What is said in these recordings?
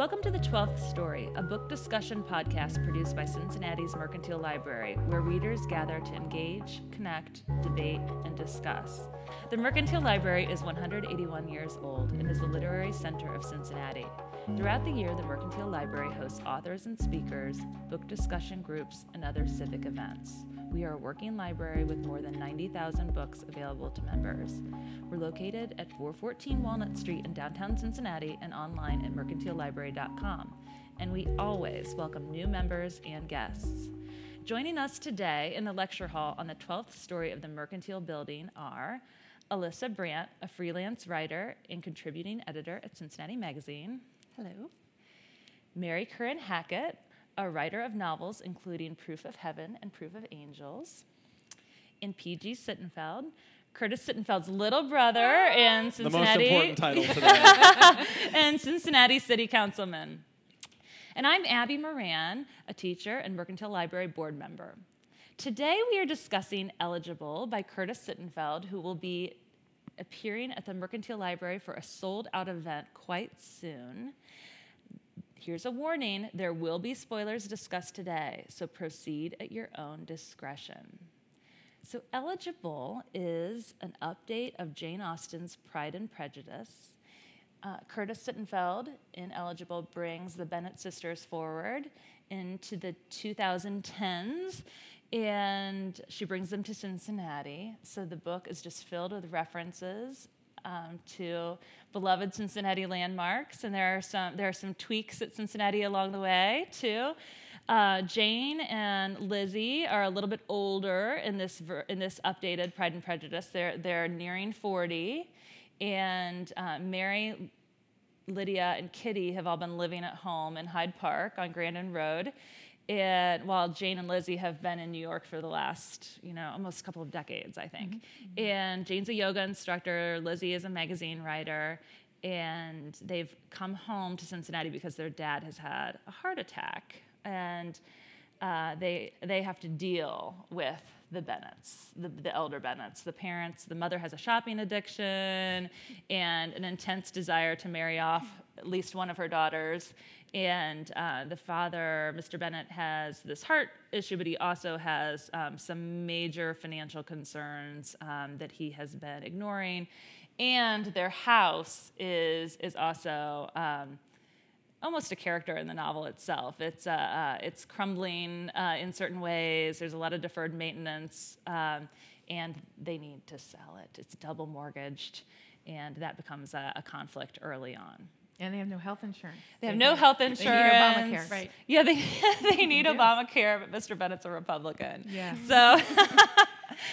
Welcome to The Twelfth Story, a book discussion podcast produced by Cincinnati's Mercantile Library, where readers gather to engage, connect, debate, and discuss. The Mercantile Library is 181 years old and is the literary center of Cincinnati. Throughout the year, the Mercantile Library hosts authors and speakers, book discussion groups, and other civic events. We are a working library with more than 90,000 books available to members. We're located at 414 Walnut Street in downtown Cincinnati and online at mercantilelibrary.com. And we always welcome new members and guests. Joining us today in the lecture hall on the 12th story of the Mercantile Building are Alyssa Brandt, a freelance writer and contributing editor at Cincinnati Magazine. Hello. Mary Curran Hackett, a writer of novels including Proof of Heaven and Proof of Angels. And P.G. Sittenfeld, Curtis Sittenfeld's little brother in Cincinnati. The most important title today. and Cincinnati City Councilman. And I'm Abby Moran, a teacher and Mercantile Library board member. Today we are discussing Eligible by Curtis Sittenfeld, who will be appearing at the Mercantile Library for a sold out event quite soon. Here's a warning there will be spoilers discussed today, so proceed at your own discretion. So, Eligible is an update of Jane Austen's Pride and Prejudice. Uh, Curtis Sittenfeld in Eligible brings the Bennet sisters forward into the 2010s and she brings them to Cincinnati. So the book is just filled with references um, to beloved Cincinnati landmarks, and there are some there are some tweaks at Cincinnati along the way too. Uh, Jane and Lizzie are a little bit older in this ver- in this updated Pride and Prejudice. They're they're nearing forty, and uh, Mary, Lydia, and Kitty have all been living at home in Hyde Park on Grandin Road. And while Jane and Lizzie have been in New York for the last, you know, almost a couple of decades, I think. Mm-hmm. And Jane's a yoga instructor, Lizzie is a magazine writer, and they've come home to Cincinnati because their dad has had a heart attack. And uh, they, they have to deal with the Bennets, the, the elder Bennets, the parents. The mother has a shopping addiction and an intense desire to marry off at least one of her daughters. And uh, the father, Mr. Bennet, has this heart issue, but he also has um, some major financial concerns um, that he has been ignoring. And their house is, is also um, almost a character in the novel itself. It's, uh, uh, it's crumbling uh, in certain ways, there's a lot of deferred maintenance, um, and they need to sell it. It's double mortgaged, and that becomes a, a conflict early on. And they have no health insurance. They have no health insurance. They need Obamacare. Right. Yeah, they, they need Obamacare, but Mr. Bennet's a Republican. Yeah. So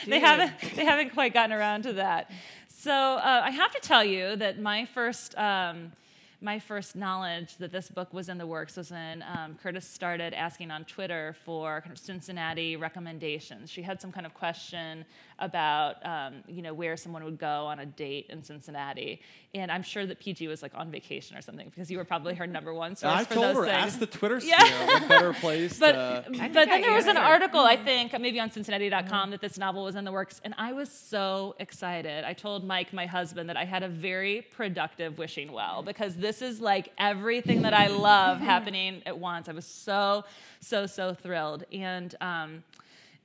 they haven't they haven't quite gotten around to that. So uh, I have to tell you that my first. Um, my first knowledge that this book was in the works was when um, Curtis started asking on Twitter for kind of Cincinnati recommendations. She had some kind of question about um, you know where someone would go on a date in Cincinnati, and I'm sure that PG was like on vacation or something because you were probably her number one source I for told those her, things. ask the Twitter sphere, yeah. a better place. but to, but then there was an article I think maybe on Cincinnati.com mm-hmm. that this novel was in the works, and I was so excited. I told Mike, my husband, that I had a very productive wishing well because this is like everything that I love happening at once. I was so so so thrilled and. Um,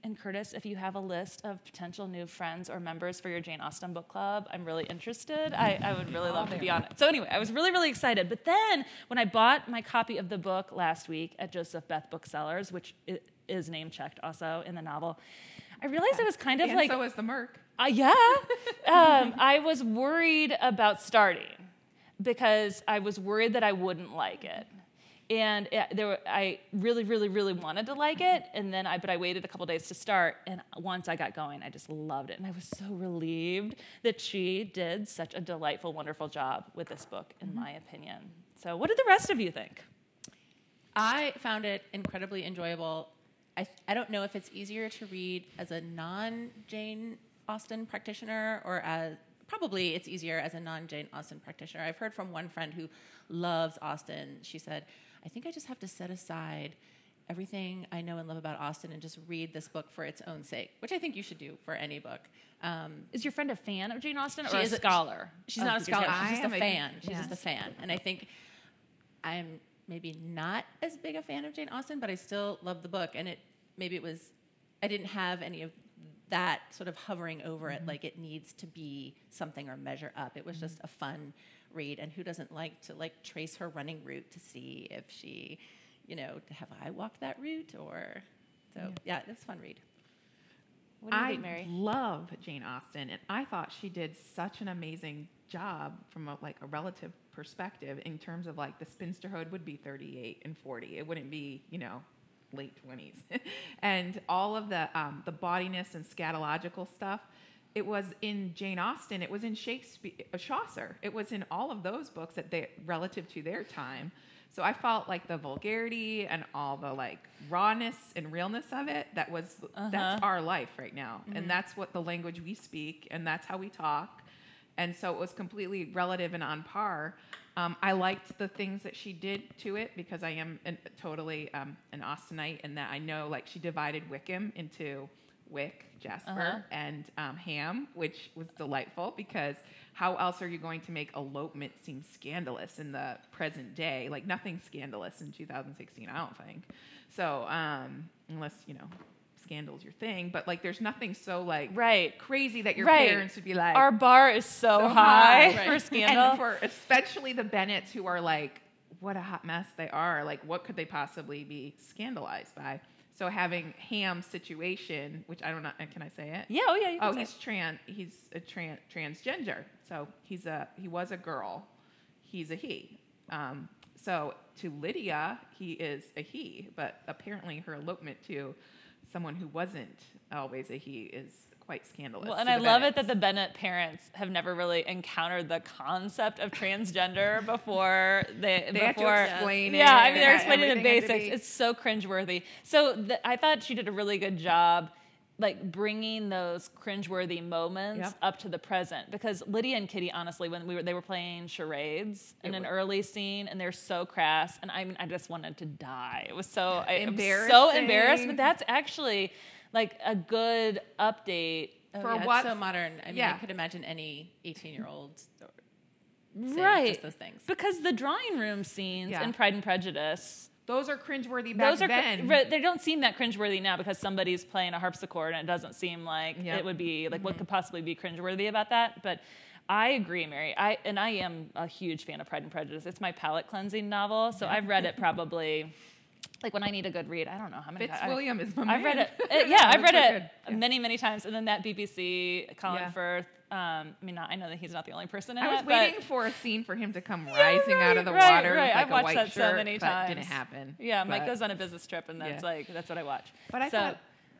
and Curtis, if you have a list of potential new friends or members for your Jane Austen book club, I'm really interested. I, I would really love to be on it. So, anyway, I was really, really excited. But then when I bought my copy of the book last week at Joseph Beth Booksellers, which is name checked also in the novel, I realized I was kind of and like. so was the Merc. Uh, yeah. um, I was worried about starting because I was worried that I wouldn't like it and it, there were, I really, really, really wanted to like it, and then I but I waited a couple days to start, and once I got going, I just loved it, and I was so relieved that she did such a delightful, wonderful job with this book, in mm-hmm. my opinion. So, what did the rest of you think? I found it incredibly enjoyable. I, I don't know if it's easier to read as a non Jane Austen practitioner or as probably it's easier as a non Jane Austen practitioner. I've heard from one friend who loves Austen. She said, I think I just have to set aside everything I know and love about Austen and just read this book for its own sake, which I think you should do for any book. Um, is your friend a fan of Jane Austen or a scholar? she's not a scholar. She's just a a- fan. She's yes. just a fan, and I think I'm maybe not as big a fan of Jane Austen, but I still love the book. And it maybe it was I didn't have any of that sort of hovering over mm-hmm. it like it needs to be something or measure up. It was mm-hmm. just a fun read, and who doesn't like to like trace her running route to see if she, you know, have I walked that route or so yeah, yeah it was a fun read. I think, Mary? love Jane Austen, and I thought she did such an amazing job from a, like a relative perspective in terms of like the spinsterhood would be 38 and 40. It wouldn't be, you know, late 20s. and all of the um, the bodiness and scatological stuff, it was in Jane Austen, it was in Shakespeare, uh, Chaucer. It was in all of those books that they relative to their time. So I felt like the vulgarity and all the like rawness and realness of it that was uh-huh. that's our life right now. Mm-hmm. And that's what the language we speak and that's how we talk. And so it was completely relative and on par. Um, I liked the things that she did to it because I am an, totally um, an Austenite and that I know like she divided Wickham into Wick, Jasper, uh-huh. and um, Ham, which was delightful because how else are you going to make elopement seem scandalous in the present day? Like nothing scandalous in 2016, I don't think. So um, unless you know scandal's your thing, but like there's nothing so like right. crazy that your right. parents would be like our bar is so, so high, high. for scandal. And for especially the Bennets who are like, what a hot mess they are. Like what could they possibly be scandalized by? So having Ham's situation, which I don't know, can I say it? Yeah, oh yeah. oh, he's trans. He's a trans transgender. So he's a he was a girl. He's a he. Um, so to Lydia, he is a he, but apparently her elopement to someone who wasn't always a he is quite scandalous. Well, and I love it that the Bennet parents have never really encountered the concept of transgender before they, they before explain yeah, I mean they're explaining the basics. It's so cringeworthy. So the, I thought she did a really good job like bringing those cringeworthy moments yep. up to the present because Lydia and Kitty, honestly, when we were they were playing charades in an early scene and they're so crass, and I mean, I just wanted to die. It was so I, so embarrassed, but that's actually like a good update oh, for yeah, what so modern. I mean, yeah. I could imagine any eighteen-year-old. Right, just those things because the drawing room scenes yeah. in Pride and Prejudice those are cringeworthy back Those are, then. They don't seem that cringeworthy now because somebody's playing a harpsichord and it doesn't seem like yep. it would be like mm-hmm. what could possibly be cringeworthy about that. But I agree, Mary. I and I am a huge fan of Pride and Prejudice. It's my palate cleansing novel, so yeah. I've read it probably. Like when I need a good read, I don't know how many. Fitzwilliam I, is my I've read it. it yeah, I've read it yeah. many, many times. And then that BBC Colin yeah. Firth um, I mean, not, I know that he's not the only person in I it. was waiting for a scene for him to come rising right, out of the right, water. Right, like I've watched white that shirt, so many times. Didn't happen. Yeah, Mike goes on a business trip, and that's yeah. like that's what I watch. But I so, thought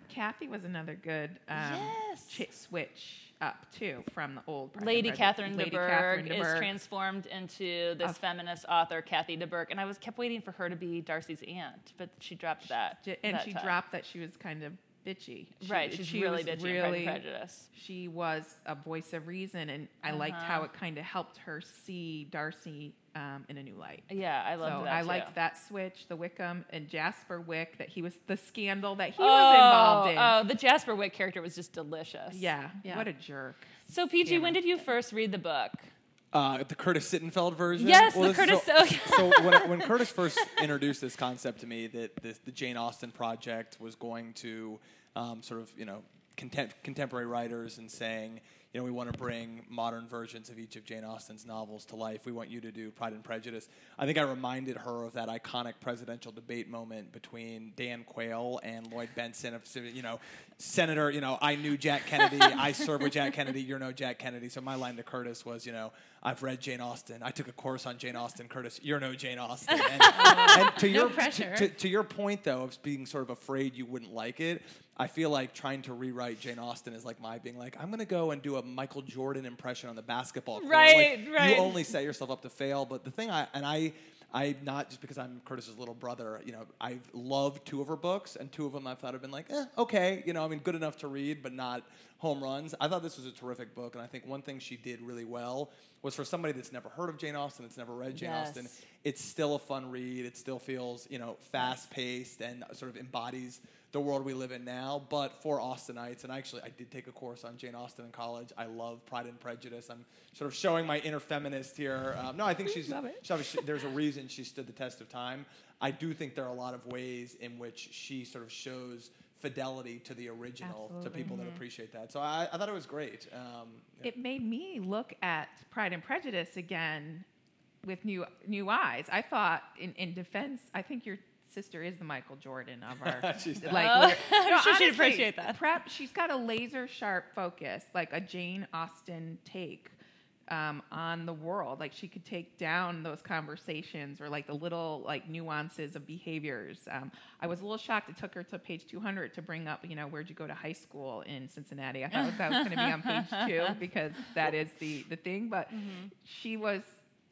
Kathy was another good um, yes. switch up too from the old Lady Catherine de Bourgh is transformed into this feminist author Kathy de Bourgh, and I was kept waiting for her to be Darcy's aunt, but she dropped that. and that she time. dropped that she was kind of bitchy. She, right, she's she really bitchy really, Prejudice. She was a voice of reason, and I uh-huh. liked how it kind of helped her see Darcy um, in a new light. Yeah, I loved so that. I too. liked that switch, the Wickham and Jasper Wick, that he was the scandal that he oh, was involved in. Oh, the Jasper Wick character was just delicious. Yeah, yeah. what a jerk. So, PG, when did you first read the book? Uh, the Curtis Sittenfeld version. Yes, well, the Curtis. So, so when, when, Curtis first introduced this concept to me, that this, the Jane Austen project was going to um, sort of you know contem- contemporary writers and saying you know, we want to bring modern versions of each of Jane Austen's novels to life. We want you to do Pride and Prejudice. I think I reminded her of that iconic presidential debate moment between Dan Quayle and Lloyd Bentsen of, you know, Senator, you know, I knew Jack Kennedy, I served with Jack Kennedy, you're no Jack Kennedy. So my line to Curtis was, you know, I've read Jane Austen. I took a course on Jane Austen. Curtis, you're no Jane Austen. And, and to, no your, to, to, to your point, though, of being sort of afraid you wouldn't like it, I feel like trying to rewrite Jane Austen is like my being like, I'm gonna go and do a Michael Jordan impression on the basketball court. Right, like, right. You only set yourself up to fail. But the thing I and I I not just because I'm Curtis's little brother, you know, I've loved two of her books, and two of them I thought have been like, eh, okay, you know, I mean, good enough to read, but not home runs. I thought this was a terrific book, and I think one thing she did really well was for somebody that's never heard of Jane Austen, that's never read Jane yes. Austen, it's still a fun read. It still feels, you know, fast paced and sort of embodies the world we live in now, but for Austenites. And actually, I did take a course on Jane Austen in college. I love Pride and Prejudice. I'm sort of showing my inner feminist here. Um, no, I think she's she, there's a reason she stood the test of time. I do think there are a lot of ways in which she sort of shows fidelity to the original Absolutely. to people mm-hmm. that appreciate that. So I, I, thought it was great. Um, yeah. It made me look at Pride and Prejudice again with new new eyes. I thought, in, in defense, I think you're sister is the Michael Jordan of our she's like. Oh, no, sure she'd appreciate that. Prep. She's got a laser sharp focus, like a Jane Austen take um, on the world. Like she could take down those conversations or like the little like nuances of behaviors. Um, I was a little shocked. It took her to page 200 to bring up, you know, where'd you go to high school in Cincinnati? I thought that was going to be on page two because that is the the thing. But mm-hmm. she was.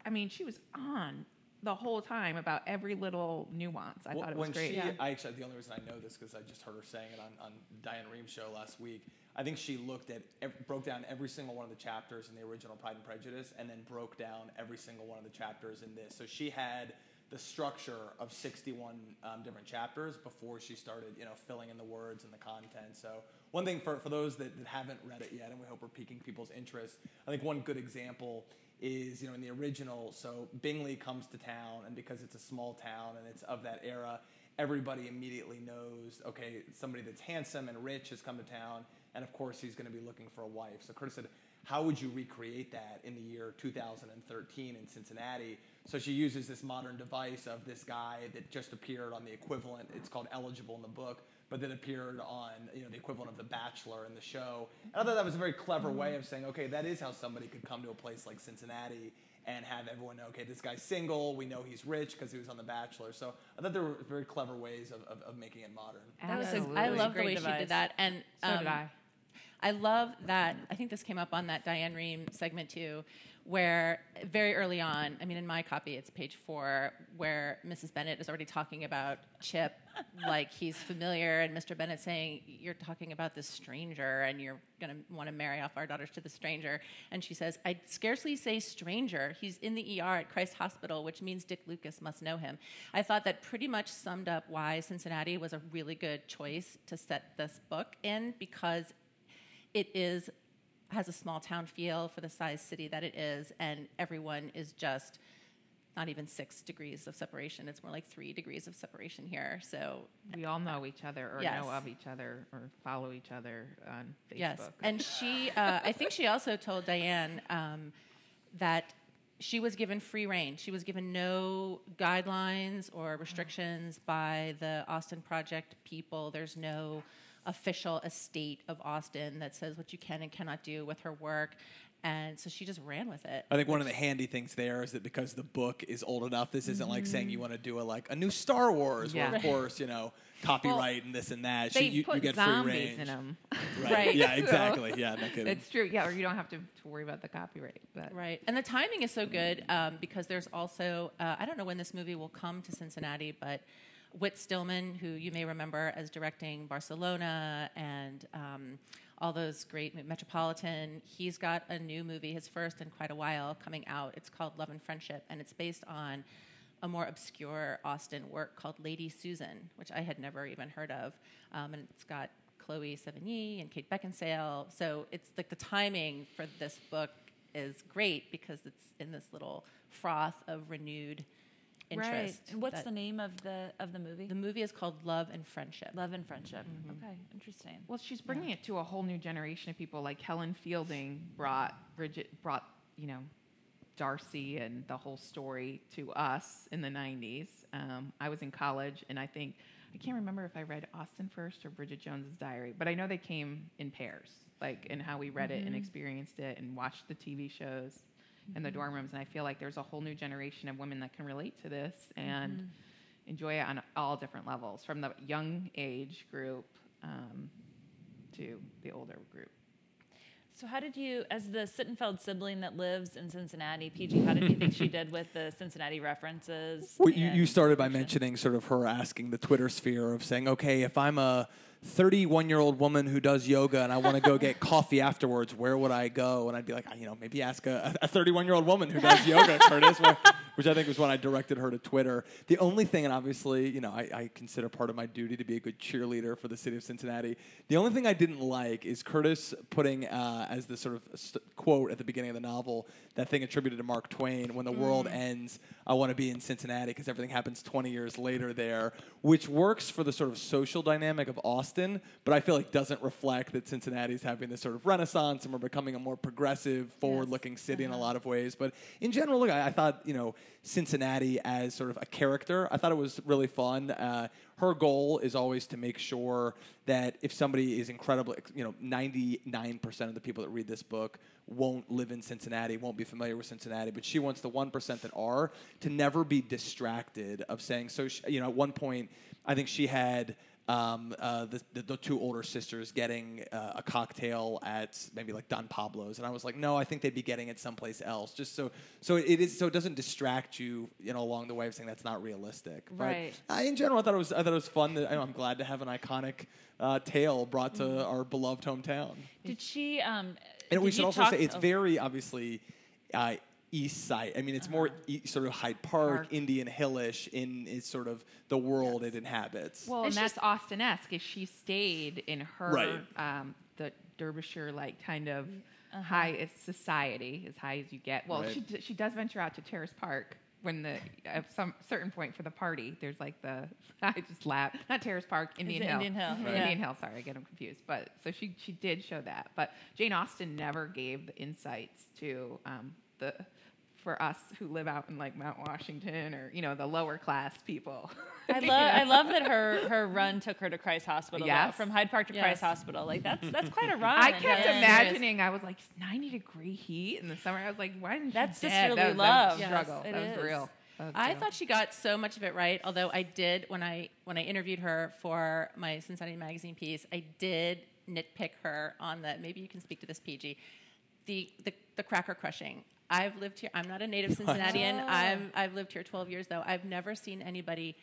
I mean, she was on the whole time about every little nuance. I well, thought it was when great. She, yeah. I actually, the only reason I know this because I just heard her saying it on, on Diane Rehm's show last week. I think she looked at, broke down every single one of the chapters in the original Pride and Prejudice, and then broke down every single one of the chapters in this. So she had the structure of 61 um, different chapters before she started, you know, filling in the words and the content. So one thing for, for those that, that haven't read it yet, and we hope we're piquing people's interest, I think one good example is you know in the original so bingley comes to town and because it's a small town and it's of that era everybody immediately knows okay somebody that's handsome and rich has come to town and of course he's going to be looking for a wife. So curtis said how would you recreate that in the year 2013 in cincinnati? So she uses this modern device of this guy that just appeared on the equivalent. It's called eligible in the book but then appeared on you know the equivalent of The Bachelor in the show. And I thought that was a very clever way of saying, okay, that is how somebody could come to a place like Cincinnati and have everyone know, okay, this guy's single. We know he's rich because he was on The Bachelor. So I thought there were very clever ways of, of, of making it modern. That was a, I love the way device. she did that, and um, so did um, I. I love that. I think this came up on that Diane Rehm segment too, where very early on, I mean, in my copy, it's page four, where Mrs. Bennet is already talking about Chip like he's familiar, and Mr. Bennet saying, You're talking about this stranger, and you're going to want to marry off our daughters to the stranger. And she says, I'd scarcely say stranger. He's in the ER at Christ Hospital, which means Dick Lucas must know him. I thought that pretty much summed up why Cincinnati was a really good choice to set this book in because it is has a small town feel for the size city that it is, and everyone is just not even six degrees of separation. It's more like three degrees of separation here. So we all know each other, or yes. know of each other, or follow each other on Facebook. Yes, and she, uh, I think she also told Diane um, that she was given free reign. She was given no guidelines or restrictions by the Austen Project people. There's no official estate of Austen that says what you can and cannot do with her work. And so she just ran with it. I think one of the handy things there is that because the book is old enough, this isn't mm-hmm. like saying you mm-hmm. want to do a like a new Star Wars, yeah. where of course you know copyright well, and this and that. They she, you, put you get zombies free range. in them. Right. right. Yeah. Exactly. Yeah. No kidding. It's true. Yeah. Or you don't have to, to worry about the copyright. But. Right. And the timing is so good um, because there's also uh, I don't know when this movie will come to Cincinnati, but Whit Stillman, who you may remember as directing Barcelona and um, all those great Metropolitan, he's got a new movie, his first in quite a while, coming out. It's called Love and Friendship, and it's based on a more obscure Austen work called Lady Susan, which I had never even heard of. Um, and it's got Chloe Sevigny and Kate Beckinsale. So it's like the timing for this book is great because it's in this little froth of renewed interest. Right. And what's the name of the of the movie? The movie is called Love and Friendship. Love and Friendship. Mm-hmm. Okay, interesting. Well, she's bringing yeah. it to a whole new generation of people. Like Helen Fielding brought Bridget brought you know Darcy and the whole story to us in the '90s. Um, I was in college, and I think I can't remember if I read Austen first or Bridget Jones's Diary, but I know they came in pairs, like in how we read mm-hmm. it and mm-hmm. experienced it and watched the TV shows in the dorm rooms. And I feel like there's a whole new generation of women that can relate to this and mm-hmm. enjoy it on all different levels, from the young age group um, to the older group. So, how did you, as the Sittenfeld sibling that lives in Cincinnati, PG, how did you think she did with the Cincinnati references? Well, you, you started by mentioning sort of her asking the Twitter sphere of saying, okay, if I'm a 31 year old woman who does yoga and I want to go get coffee afterwards, where would I go? And I'd be like, you know, maybe ask a 31 year old woman who does yoga, Curtis, which I think was when I directed her to Twitter. The only thing, and obviously, you know, I, I consider part of my duty to be a good cheerleader for the city of Cincinnati. The only thing I didn't like is Curtis putting uh, as the sort of st- quote at the beginning of the novel that thing attributed to Mark Twain when the mm. world ends, I want to be in Cincinnati because everything happens 20 years later there, which works for the sort of social dynamic of Austen, but I feel like doesn't reflect that Cincinnati's having this sort of renaissance and we're becoming a more progressive, forward looking yes. city uh-huh. in a uh-huh. lot of ways. But in general, look, I, I, thought, you know, Cincinnati as sort of a character, I thought it was really fun. Uh, her goal is always to make sure that if somebody is incredibly, you know, 99% of the people that read this book won't live in Cincinnati, won't be familiar with Cincinnati, but she wants the 1% that are to never be distracted of saying, so, she, you know, at one point, I think she had um, uh, the, the, the, two older sisters getting uh, a cocktail at maybe like Don Pablo's, and I was like, no, I think they'd be getting it someplace else, just so so it is so it doesn't distract you, you know, along the way of saying that's not realistic. Right. But I, in general, I thought it was I thought it was fun. That, I'm glad to have an iconic uh, tale brought to mm. our beloved hometown. Did she? Um, and we should also say it's very obviously. East side. I mean, it's uh-huh. more e- sort of Hyde Park, Park, Indian Hillish in is sort of the world yes. it inhabits. Well, and, and that's Austen-esque. Is she stayed in her right. um, the Derbyshire like kind of uh-huh. high society, as high as you get. Well, right. she she does venture out to Terrace Park when the at some certain point for the party, there's like the I just laugh. Not Terrace Park, Indian Hill. Indian Hill. Right. Indian Hill. Sorry, I get them confused. But so she she did show that. But Jane Austen never gave the insights to um, the for us who live out in like Mount Washington or you know the lower class people. I love I love that her her run took her to Christ Hospital. Yes. from Hyde Park to yes. Christ Hospital. Like that's that's quite a run. I kept imagining. I was like ninety degree heat in the summer. I was like, why didn't that's sisterly that, love? That was struggle. Yes, that was is. real. I thought she got so much of it right. Although I did when I when I interviewed her for my Cincinnati Magazine piece, I did nitpick her on that. Maybe you can speak to this, PG. The, the, the cracker crushing. I've lived here. I'm not a native Cincinnatian. I've I've lived here 12 years though. I've never seen anybody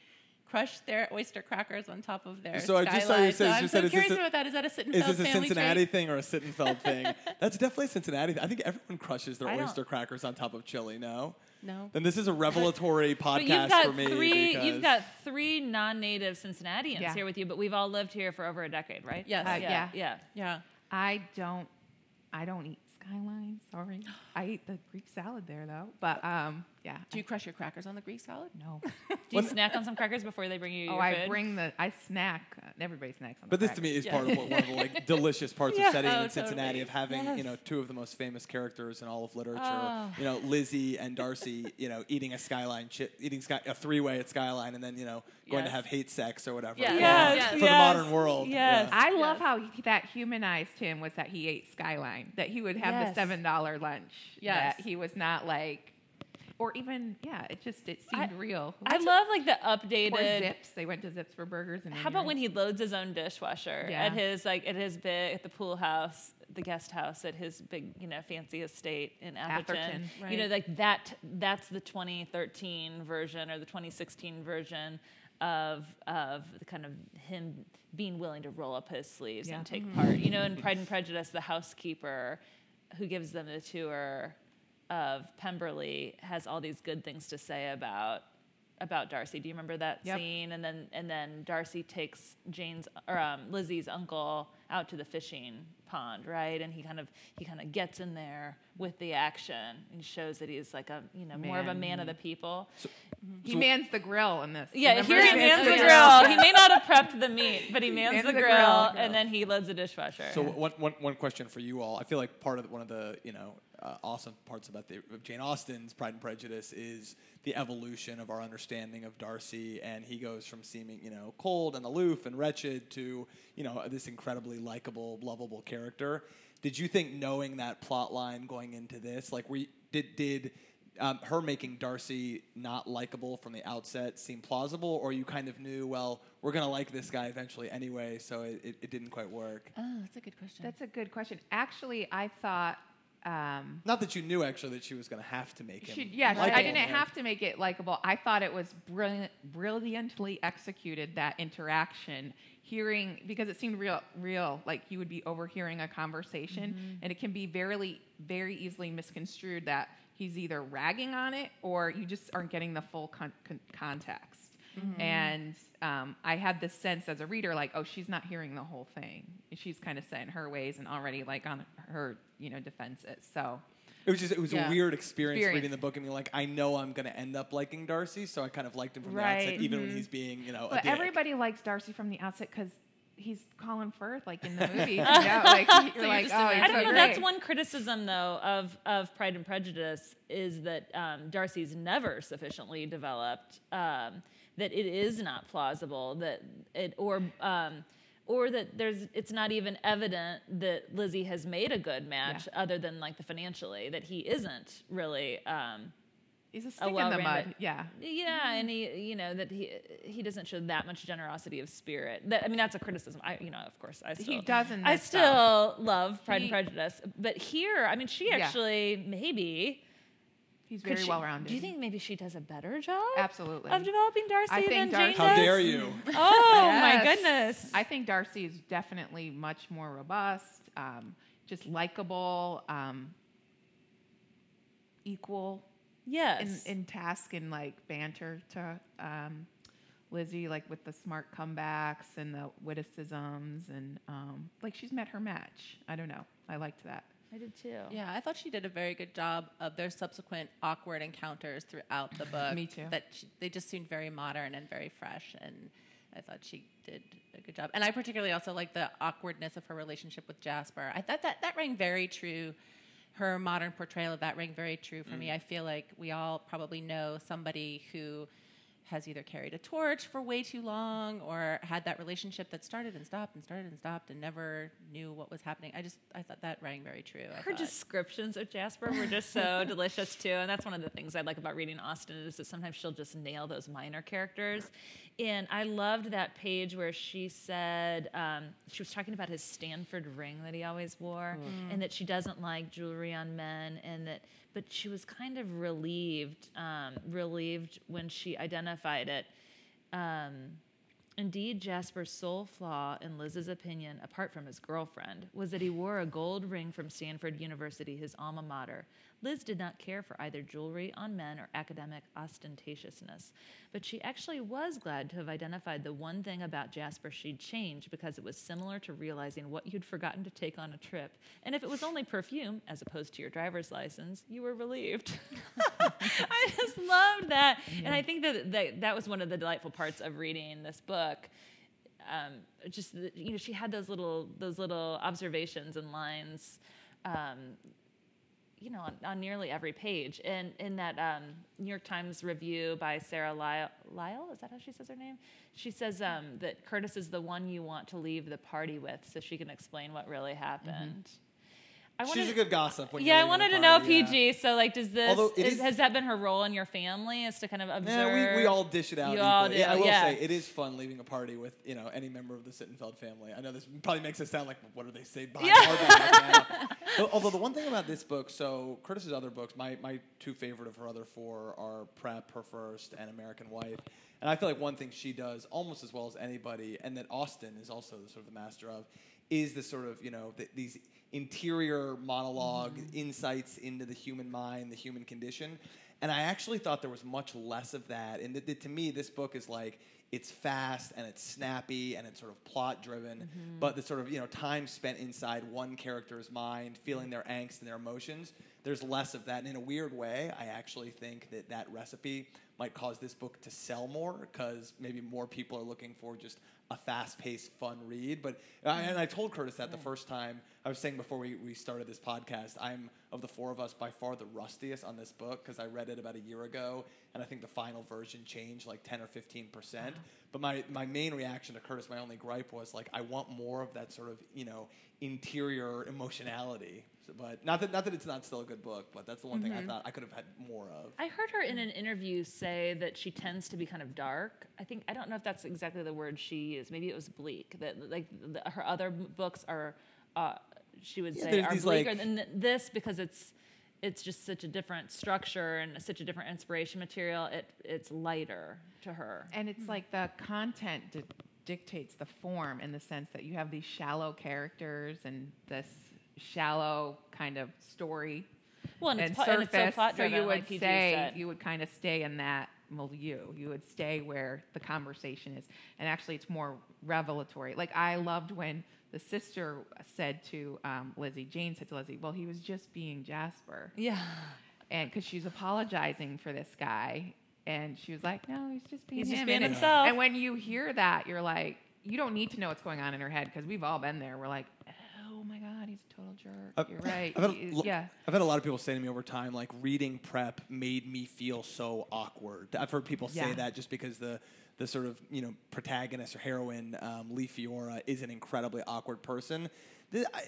crush their oyster crackers on top of their. So I just saw you say. So I'm so curious about that. Is that a Sittenfeld Is this a Cincinnati trait? thing or a Sittenfeld thing? That's definitely a Cincinnati. I think everyone crushes their oyster crackers on top of chili. No. No. Then this is a revelatory podcast for me. Three, you've got three non-native Cincinnatians yeah. here with you, but we've all lived here for over a decade, right? Yes. Uh, yeah. yeah. Yeah. Yeah. I don't. I don't eat Skyline. Sorry, I ate the Greek salad there though. But um, yeah. Do you crush your crackers on the Greek salad? No. Do you snack on some crackers before they bring you? Oh, your I food? bring the. I snack. Uh, everybody snacks on. But this crackers. to me is yeah. part of what, one of the like delicious parts yeah. of setting oh, in Cincinnati totally. of having yes. you know two of the most famous characters in all of literature. Oh. You know Lizzie and Darcy. You know eating a Skyline chip, eating sky, a three way at Skyline, and then you know going yes. to have hate sex or whatever. Yes. For, yes. yes. for the modern world. Yes. I love how he, that humanized him was that he ate Skyline. That he would have the seven dollar lunch. Yes. That he was not like or even yeah, it just it seemed I, real. I love like the updated or Zips. They went to Zips for burgers. And how about when he loads his own dishwasher yeah. at his like at his big at the pool house, the guest house at his big you know fancy estate in Atherton. Atherton right. You know like that. That's the 2013 version or the 2016 version of of the kind of him being willing to roll up his sleeves yeah. and take mm-hmm. part. You know, in Pride and Prejudice, the housekeeper who gives them the tour of Pemberley has all these good things to say about about Darcy. Do you remember that yep. scene? And then and then Darcy takes Jane's or um, Lizzie's uncle out to the fishing pond, right? And he kind of he kind of gets in there with the action and shows that he's like a you know man. more of a man of the people. So, mm-hmm. he so mans the grill in this. Yeah, here he mans the grill. he may not have prepped the meat, but he mans, he mans the, the, grill, grill, and then he loads the dishwasher. So one, one, one question for you all. I feel like part of the, one of the you know uh, awesome parts about the, Jane Austen's Pride and Prejudice is the evolution of our understanding of Darcy, and he goes from seeming, you know, cold and aloof and wretched to, you know, this incredibly likable, lovable character. Did you think knowing that plot line going into this, like, we did did um, her making Darcy not likable from the outset seem plausible, or you kind of knew, well, we're gonna like this guy eventually anyway, so it, it, it didn't quite work? Oh, that's a good question. That's a good question. Actually, I thought Um, Not that you knew actually that she was going to have to make him. she, yeah, she, I didn't have to make it likable. I thought it was brilliant, brilliantly executed that interaction. Hearing because it seemed real, real, like you would be overhearing a conversation, and it can be very, very easily misconstrued that he's either ragging on it or you just aren't getting the full con- con- context. And um, I had this sense as a reader, like, oh, she's not hearing the whole thing. She's kind of set in her ways and already like on her, you know, defenses. So It was just it was Yeah. a weird experience, Experience. reading the book and being like, I know I'm going to end up liking Darcy, so I kind of liked him from the Right. outset, even when he's being you know. a But dick. everybody likes Darcy from the outset because he's Colin Firth, like in the movie. you know, like you're you're oh, imagining- I don't so know. great. That's one criticism, though, of of Pride and Prejudice is that um, Darcy's never sufficiently developed. Um, that it is not plausible that it or um, or that there's it's not even evident that Lizzie has made a good match other than like the financially that he isn't really. Um, He's a stick in the mud. Yeah. yeah, and he, you know, that he he doesn't show that much generosity of spirit. That I mean, that's a criticism. I, you know, of course, I still he does in I still love Pride He- and Prejudice, but here, I mean, she Yeah. actually maybe He's could very she- well rounded. Do you think maybe she does a better job? Absolutely. Of developing Darcy I think than Darcy- Jane How dare you? Oh my goodness! I think Darcy is definitely much more robust, um, just likable, um, equal yes. in, in task and like banter to um, Lizzie, like with the smart comebacks and the witticisms, and um, like she's met her match. I don't know. I liked that. I did too. Yeah, I thought she did a very good job of their subsequent awkward encounters throughout the book. Me too. That she, they just seemed very modern and very fresh, and I thought she did a good job. And I particularly also like the awkwardness of her relationship with Jasper. I thought that that rang very true. Her modern portrayal of that rang very true for me. Mm. I feel like we all probably know somebody who has either carried a torch for way too long or had that relationship that started and stopped and started and stopped and never knew what was happening. I just I thought that rang very true. I Her descriptions of Jasper were just so delicious too, and that's one of the things I like about reading Austen is that sometimes she'll just nail those minor characters. And I loved that page where she said um, she was talking about his Stanford ring that he always wore, and that she doesn't like jewelry on men, and that but she was kind of relieved, um, relieved when she identified it. Um, Indeed, Jasper's sole flaw, in Liz's opinion, apart from his girlfriend, was that he wore a gold ring from Stanford University, his alma mater. Liz did not care for either jewelry on men or academic ostentatiousness, but she actually was glad to have identified the one thing about Jasper she'd change because it was similar to realizing what you'd forgotten to take on a trip. And if it was only perfume, as opposed to your driver's license, you were relieved. I just loved that. And I think that, that that was one of the delightful parts of reading this book. Um, just you know, she had those little those little observations and lines, um, you know, on, on nearly every page. And in that um, New York Times review by Sarah Lyall, Lyall, is that how she says her name? She says um, that Curtis is the one you want to leave the party with, so she can explain what really happened. I She's a good gossip. When yeah, I wanted to know yeah. PG. So, like, does this is, is- has that been her role in your family? Is to kind of observe? Yeah, we, we all dish it out. You all do, I will yeah. say it is fun leaving a party with you know any member of the Sittenfeld family. I know this probably makes it sound like what do they say behind Yeah. our. Although the one thing about this book, so Curtis's other books, my my two favorite of her other four are Prep, Her First, and American Wife. And I feel like one thing she does almost as well as anybody, and that Austen is also the sort of the master of, is the sort of you know th- these interior monologue Mm-hmm. insights into the human mind, the human condition. And I actually thought there was much less of that. And th- th- to me, this book is like it's fast and it's snappy and it's sort of plot driven, Mm-hmm. but the sort of you know time spent inside one character's mind, feeling their angst and their emotions. There's less of that. And in a weird way, I actually think that that recipe might cause this book to sell more because maybe more people are looking for just a fast-paced, fun read. But I, and I told Curtis that the first time I was saying before we, we started this podcast, I'm of the four of us by far the rustiest on this book because I read it about a year ago, and I think the final version changed like 10 or 15 percent. Uh-huh. But my my main reaction to Curtis, my only gripe was like, I want more of that sort of you know interior emotionality. So, but not that not that it's not still a good book, but that's the one thing I thought I could have had more of. I heard her in an interview say that she tends to be kind of dark. I think I don't know if that's exactly the word she used. Maybe it was bleak. That like the, her other books are. Uh, she would Yeah, say are these, bleaker like- than this because it's it's just such a different structure and such a different inspiration material. It it's lighter to her. And it's like the content di- dictates the form in the sense that you have these shallow characters and this shallow kind of story Well, and, and it's, and surface. it's so plot so you would like said. you would kind of stay in that milieu. You would stay where the conversation is, and actually, it's more revelatory. Like I loved when the sister said to um, Lizzie, Jane said to Lizzie, "Well, he was just being Jasper," yeah, and because she's apologizing for this guy, and she was like, "No, he's just being he's just him." being and, himself. and when you hear that, you're like, you don't need to know what's going on in her head because we've all been there. We're like, "Oh my God, he's jerk." I've- you're right. I've had, He yeah. I've had a lot of people say to me over time, like reading prep made me feel so awkward. I've heard people say Yeah. that just because the the sort of you know protagonist or heroine, um, Lee Fiora, is an incredibly awkward person.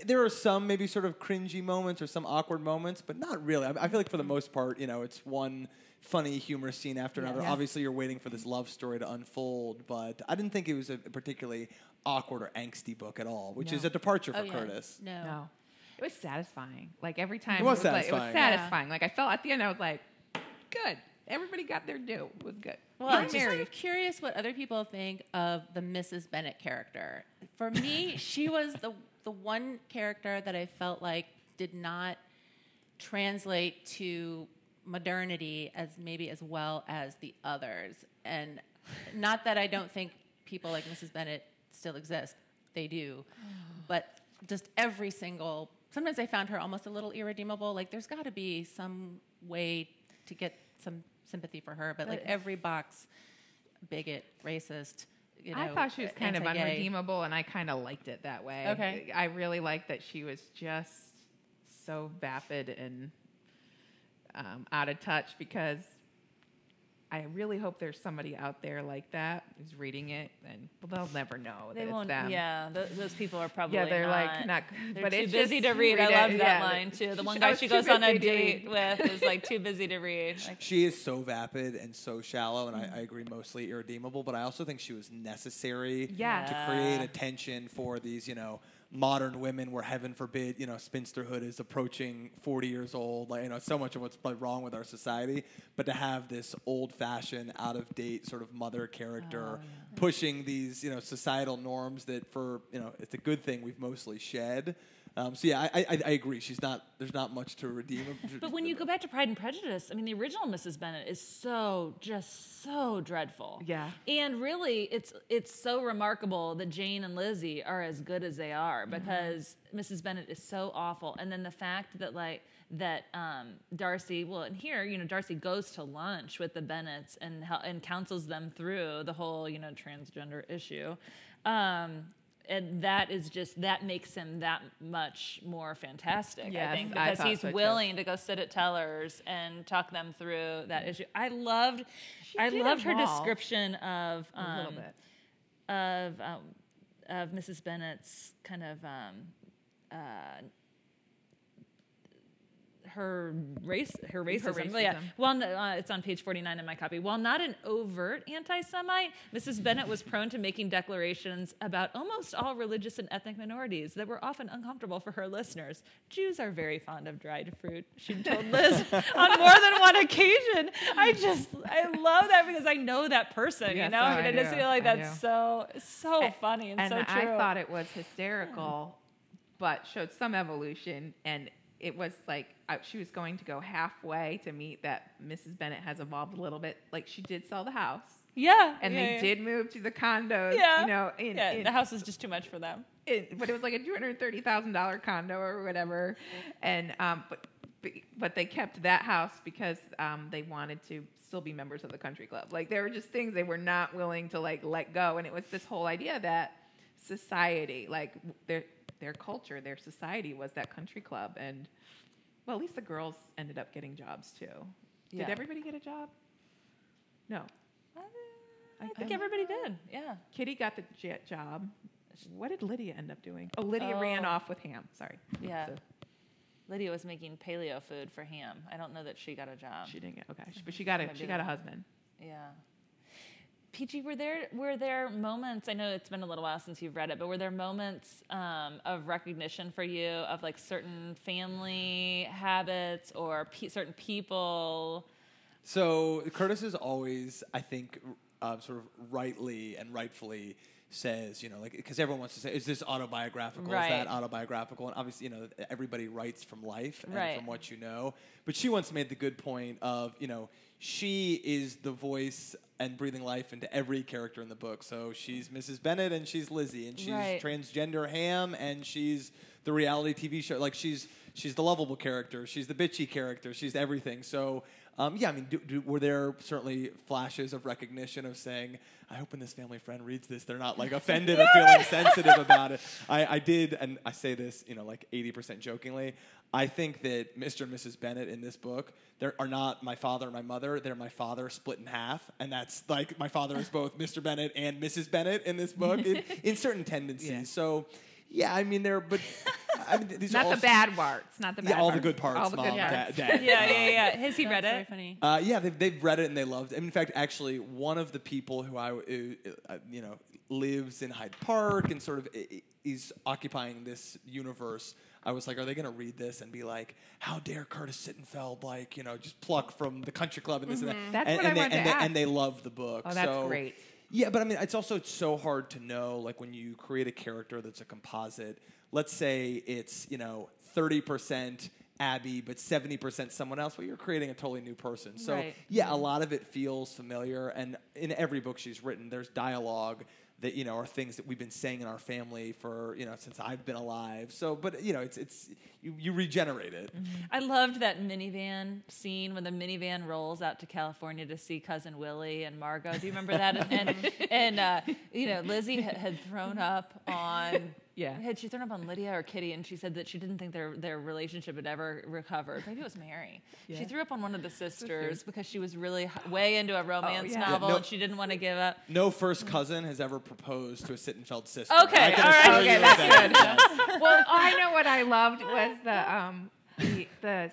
There are some maybe sort of cringy moments or some awkward moments, but not really. I I feel like for the most part, you know, it's one funny, humorous scene after another. Yeah. Obviously, you're waiting for this love story to unfold, but I didn't think it was a particularly awkward or angsty book at all, which No. is a departure for Oh, yeah. Curtis. No. No. It was satisfying. Like every time It was like- it satisfying. was Yeah. satisfying. Like I felt at the end I was like, good. Everybody got their due. It was good. Well, I'm just kind of curious what other people think of the Mrs. Bennet character. For me, she was the the one character that I felt like did not translate to modernity as maybe as well as the others. And not that I don't think people like Mrs. Bennet still exist. They do. But just every single sometimes I found her almost a little irredeemable. Like there's got to be some way to get some sympathy for her, but like every box bigot, racist, you know, I thought she was kind of unredeemable, and I kind of liked it that way. Okay. I really liked that she was just so vapid and um, out of touch because I really hope there's somebody out there like that who's reading it, and well, they'll never know They that won't. them. Yeah, th- those people are probably Yeah, they're not, like not. They're but too it's busy just to read. I it, love that yeah. line too. The one guy she goes on a date with is like too busy to read. Like, She is so vapid and so shallow, and I, I agree, mostly irredeemable. But I also think she was necessary Yeah. to create attention for these, you know, modern women. Where heaven forbid, you know, spinsterhood is approaching forty years old. Like, you know, so much of what's probably wrong with our society. But to have this old-fashioned, out-of-date sort of mother character oh, pushing these, you know, societal norms that, for you know, it's a good thing we've mostly shed. Um, so yeah, I, I, I agree. She's not. There's not much to redeem. but when you go back to Pride and Prejudice, I mean, the original Mrs. Bennet is so just so dreadful. Yeah. And really, it's it's so remarkable that Jane and Lizzie are as good as they are because Mrs. Bennet is so awful, and then the fact that like that um, Darcy, well, and here you know Darcy goes to lunch with the Bennets and and counsels them through the whole you know transgender issue. Um, and that is just that makes him that much more fantastic. I think because thought he's so, willing to go sit at Tellers and talk them through that issue. I loved, She I loved her description of um, of um, of Mrs. Bennet's kind of um, uh, her race, her racism. Well, Yeah. Well, uh, it's on page forty-nine in my copy. While not an overt anti-Semite, Mrs. Bennet was prone to making declarations about almost all religious and ethnic minorities that were often uncomfortable for her listeners. Jews are very fond of dried fruit. She told Liz on more than one occasion. I just, I love that because I know that person. you Yes, know, oh, and I I just feel like I that's do. so, so And- funny and, and so true. I thought it was hysterical, but showed some evolution. And it was like uh, she was going to go halfway to meet that Mrs. Bennet has evolved a little bit. Like she did sell the house, yeah, and yeah, they yeah. did move to the condos. Yeah. you know, in, yeah, in, the house is just too much for them. in- but it was like a two hundred thirty thousand dollar condo or whatever. And um, but but they kept that house because um, they wanted to still be members of the country club. Like there were just things they were not willing to like let go, and it was this whole idea that society, like w- their culture, their society was that country club, and well, at least the girls ended up getting jobs too. Did everybody get a job? No. Uh, I think I'm- everybody did. Yeah. Kitty got the jet job. What did Lydia end up doing? Oh, Lydia oh. ran Oh. off with Ham. Sorry. Yeah. So Lydia was making paleo food for Ham. I don't know that she got a job. she didn't get okay, but she got a she got a husband. yeah. PG, were there were there moments? I know it's been a little while since you've read it, but were there moments um, of recognition for you of like certain family habits or pe- certain people? So Curtis is always, I think, uh, sort of rightly and rightfully says, you know, like because everyone wants to say, is this autobiographical? Right. Is that autobiographical? And obviously, you know, everybody writes from life and Right. from what you know. But she once made the good point of, you know, she is the voice and breathing life into every character in the book. So she's Mrs. Bennet and she's Lizzie and she's Right. transgender Ham and she's the reality TV show. Like she's she's the lovable character. She's the bitchy character. She's everything. So um, yeah, I mean, do, do, were there certainly flashes of recognition of saying, I hope when this family friend reads this, they're not like offended or feeling sensitive about it. I, I did, and I say this, you know, like 80% jokingly. I think that Mr. and Mrs. Bennet in this book, they are not my father and my mother. They're my father split in half, and that's like my father is both Mr. Bennet and Mrs. Bennet in this book in, in certain tendencies. Yeah. So, yeah, I mean, they're but I mean, these Not are all the bad parts. Not the bad yeah, all the parts. good parts, All the mom, good parts. dad. Yeah, yeah, yeah. Has he read That's very it? funny. Uh, yeah, they've, they've read it and they loved it. In fact, actually, one of the people who I, uh, uh, you know, lives in Hyde Park and sort of i- i- is occupying this universe. I was like, are they going to read this and be like, how dare Curtis Sittenfeld, like, you know, just pluck from the country club and this and that? Mm-hmm. That's and, what and I they, wanted and to they, ask. And they love the book. Oh, that's So- great. yeah, but I mean, it's also it's so hard to know. Like when you create a character that's a composite. Let's say it's you know thirty percent Abby, but seventy percent someone else. Well, you're creating a totally new person. So Right. yeah, a lot of it feels familiar. And in every book she's written, there's dialogue that you know are things that we've been saying in our family for you know since I've been alive. So, but you know, it's it's you, you regenerate it. I loved that minivan scene when the minivan rolls out to California to see cousin Willie and Margot. Do you remember that? And and, and uh, you know, Lizzie had, had thrown up on. Yeah. Had she thrown up on Lydia or Kitty, and she said that she didn't think their their relationship had ever recovered. Maybe it was Mary. She threw up on one of the sisters because she was really way into a romance yeah. novel Yeah, no- and she didn't want to give up. No first cousin has ever proposed to a Sittenfeld sister. Okay, I all right. assure Okay, you of that's that. well, I know what I loved was the um the the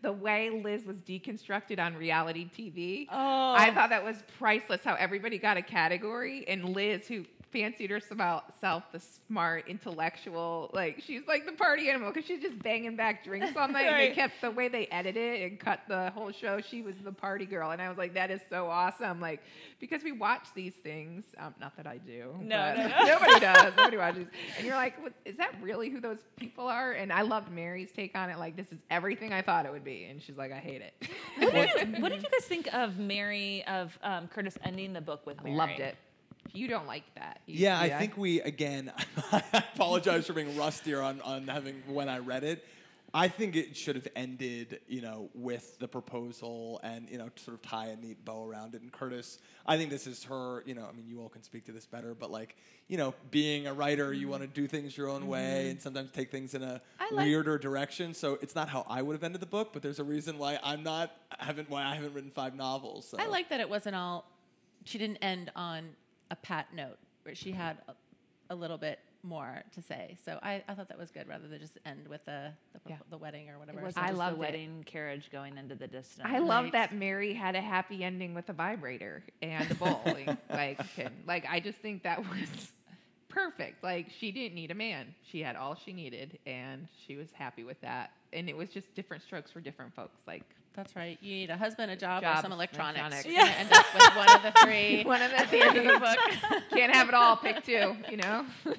the way Liz was deconstructed on reality TV. Oh. I thought that was priceless. How everybody got a category, and Liz, who fancied herself the smart intellectual, like she's like the party animal because she's just banging back drinks all night. And Right. they kept the way they edited and cut the whole show. She was the party girl, and I was like, that is so awesome. Like because we watch these things. Um, not that I do. No, but no, no. nobody does. Nobody watches. And you're like, what, is that really who those people are? And I loved Mary's take on it. Like, this is everything I thought it would be. And she's like, I hate it. what did you guys think of Mary of um, Curtis ending the book with Mary? loved it. You don't like that. You- Yeah, I think we again. I apologize for being rustier on on having when I read it. I think it should have ended, you know, with the proposal and you know, sort of tie a neat bow around it. And Curtis, I think this is her. You know, I mean, you all can speak to this better, but like, you know, being a writer, you mm-hmm. want to do things your own way mm-hmm. and sometimes take things in a like- weirder direction. So it's not how I would have ended the book, but there's a reason why I'm not haven't why I haven't written five novels. So. I like that it wasn't all. She didn't end on a pat note, where she had a, a little bit more to say. So I, I thought that was good, rather than just end with the the, Yeah. the wedding or whatever. It wasn't I love loved the it. wedding carriage going into the distance. I love that Mary had a happy ending with a vibrator and a bowl. like, like, like, I just think that was perfect. Like, she didn't need a man. She had all she needed, and she was happy with that. And it was just different strokes for different folks. Like, That's right. You need a husband, a job, or some electronics. electronics. You're gonna end up with one of the three. one of the, at the end of the book. Can't have it all. Pick two. You know.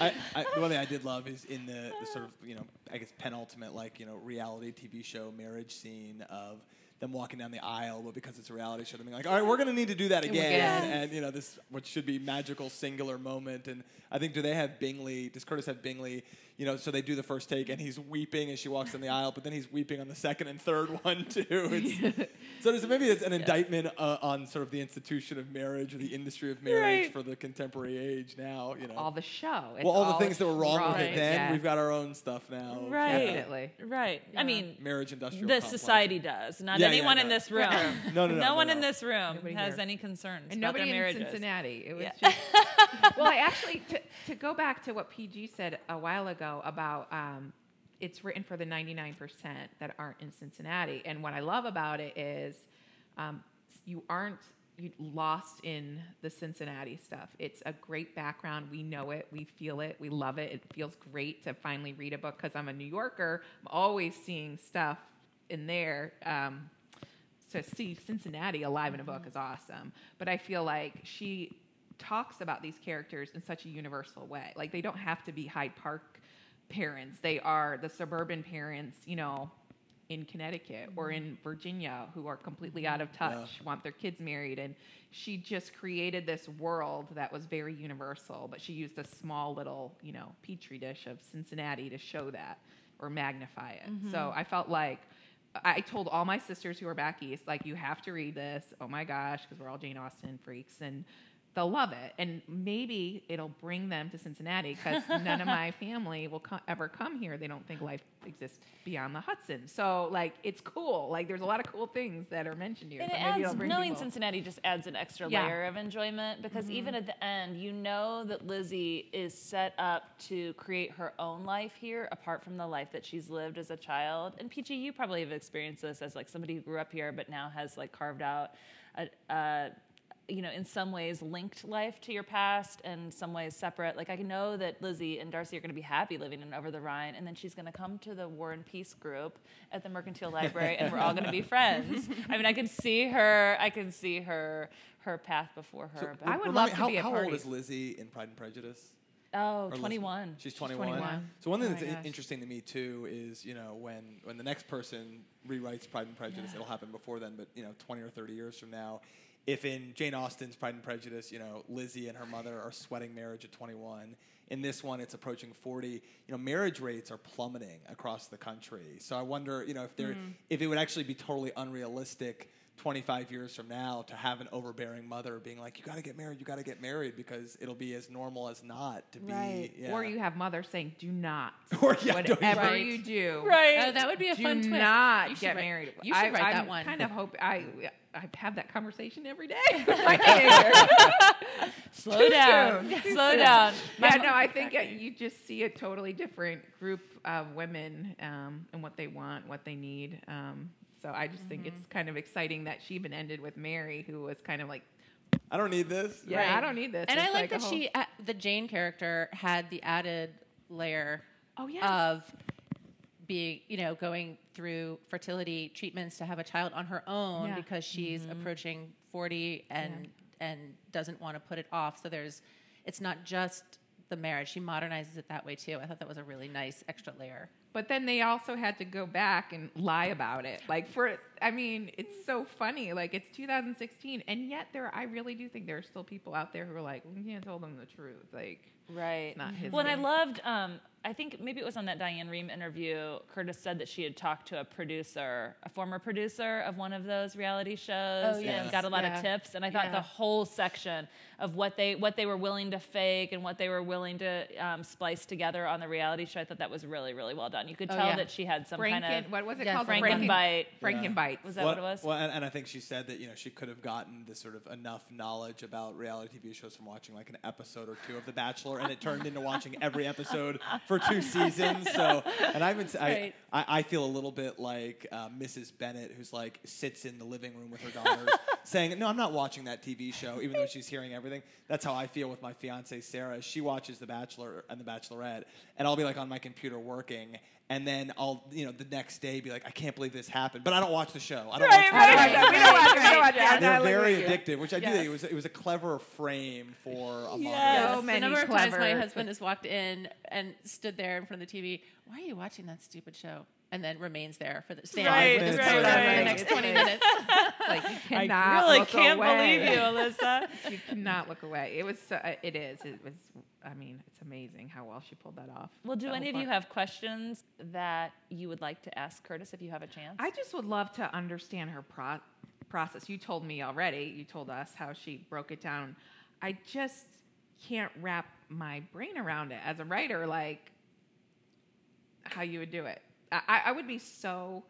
I, I, the one thing I did love is in the, the sort of you know I guess penultimate like you know reality TV show marriage scene of them walking down the aisle, but because it's a reality show, they're like, all right, we're gonna need to do that again, Yes. and you know this what should be magical singular moment. And I think do they have Bingley? Does Curtis have Bingley? You know, so they do the first take, and he's weeping as she walks down the aisle, but then he's weeping on the second and third one too. It's, so there's, maybe it's an indictment uh, on sort of the institution of marriage or the industry of marriage Right. for the contemporary age now. You know, all the show. It's well, all the things that were wrong with it then, yeah. we've got our own stuff now. Right. Definitely. Right. I mean, Marriage industrial. the complex. society does, not Yeah, yeah, anyone no. in this room. No, no, no, no, one no. in this room Nobody has here. any concerns and about nobody their in marriages. Cincinnati. It was Yeah. just well. I actually to, to go back to what PG said a while ago about um, it's written for the ninety nine percent that aren't in Cincinnati, and what I love about it is um, you aren't lost in the Cincinnati stuff. It's a great background. We know it, we feel it, we love it. It feels great to finally read a book because I'm a New Yorker. I'm always seeing stuff in there. Um, so see Cincinnati alive in a book is awesome. But I feel like she talks about these characters in such a universal way. Like they don't have to be Hyde Park parents. They are the suburban parents, you know, in Connecticut or in Virginia who are completely out of touch, yeah. want their kids married. And she just created this world that was very universal, but she used a small little, you know, petri dish of Cincinnati to show that or magnify it. Mm-hmm. So I felt like I told all my sisters who are back east, like, you have to read this. Oh my gosh, because we're all Jane Austen freaks. And they'll love it. And maybe it'll bring them to Cincinnati because none of my family will co- ever come here. They don't think life exists beyond the Hudson. So, like, it's cool. Like, there's a lot of cool things that are mentioned here. And so it adds, knowing people. Cincinnati just adds an extra yeah. layer of enjoyment because mm-hmm. even at the end, you know that Lizzie is set up to create her own life here apart from the life that she's lived as a child. And PG, you probably have experienced this as like somebody who grew up here but now has like carved out a, a you know, in some ways linked life to your past and some ways separate. Like I can know that Lizzie and Darcy are going to be happy living in Over the Rhine, and then she's going to come to the War and Peace group at the Mercantile Library, and we're all going to be friends. I mean, I can see her. I can see her her path before her. So, I would love to how, be a How party. old is Lizzie in Pride and Prejudice? Oh, 21. She's 21. She's 21. So one thing oh that's interesting to me too is, you know, when when the next person rewrites Pride and Prejudice, yeah. it'll happen before then, but you know, 20 or 30 years from now, if in Jane Austen's Pride and Prejudice, you know, Lizzie and her mother are sweating marriage at 21, in this one it's approaching 40, you know, marriage rates are plummeting across the country. So I wonder, you know, if there mm. if it would actually be totally unrealistic 25 years from now to have an overbearing mother being like, you got to get married, you got to get married because it'll be as normal as not to right. be. Yeah. Or you have mothers saying, do not. or yeah, whatever right. you do. Right. Oh, that would be a do fun twist. Do not you get write, married. You should I, write I that one. kind of hope I. I have that conversation every day. Slow down. Slow down. Yeah, no, I think uh, you just see a totally different group of women um, and what they want, what they need. Um, so I just mm-hmm. think it's mm-hmm. kind of exciting that she even ended with Mary, who was kind of like, I don't need this. Yeah, right. I don't need this. And it's I like, like that whole... she, uh, the Jane character, had the added layer oh, yes. of being, you know, going through fertility treatments to have a child on her own yeah. because she's mm-hmm. approaching 40 and yeah. and doesn't want to put it off. So there's, it's not just the marriage. She modernizes it that way too. I thought that was a really nice extra layer. But then they also had to go back and lie about it. Like for I mean, it's so funny. Like it's 2016 and yet there I really do think there are still people out there who are like, we can't tell them the truth. Like Right. Not his well, and I loved. Um, I think maybe it was on that Diane Rehm interview. Curtis said that she had talked to a producer, a former producer of one of those reality shows, oh, yes. and got a lot yeah. of tips. And I thought yeah. the whole section of what they what they were willing to fake and what they were willing to um, splice together on the reality show, I thought that was really really well done. You could oh, tell yeah. that she had some Franken, kind of what was it yes, called? Frankenbite. Frankenbite. Was that well, what it was? Well, and, and, I think she said that you know she could have gotten this sort of enough knowledge about reality TV shows from watching like an episode or two of The Bachelor, and it turned into watching every episode for two seasons. So, and I've been, I, I, I, feel a little bit like uh, Mrs. Bennet, who's like sits in the living room with her daughters, saying, "No, I'm not watching that TV show," even though she's hearing everything. That's how I feel with my fiance Sarah. She watches The Bachelor and The Bachelorette, and I'll be like on my computer working, and then I'll, you know, the next day be like, I can't believe this happened, but I don't watch the show. I don't right, watch right, the right, show. We don't watch it. We don't watch it. They're very addictive, which I yes. do think it was it was a clever frame for a yes. So many the number clever. of times my husband has walked in and stood there in front of the TV. Why are you watching that stupid show? And then remains there for the stand right, with right, right, right. for the next twenty minutes. like you cannot I cannot really look can't away. believe you, Alyssa. you cannot look away. It was. So, uh, it is. It was. I mean, it's amazing how well she pulled that off. Well, do any whole of you have questions that you would like to ask Curtis if you have a chance? I just would love to understand her pro- process. You told me already. You told us how she broke it down. I just can't wrap my brain around it as a writer. Like how you would do it. I, I would be so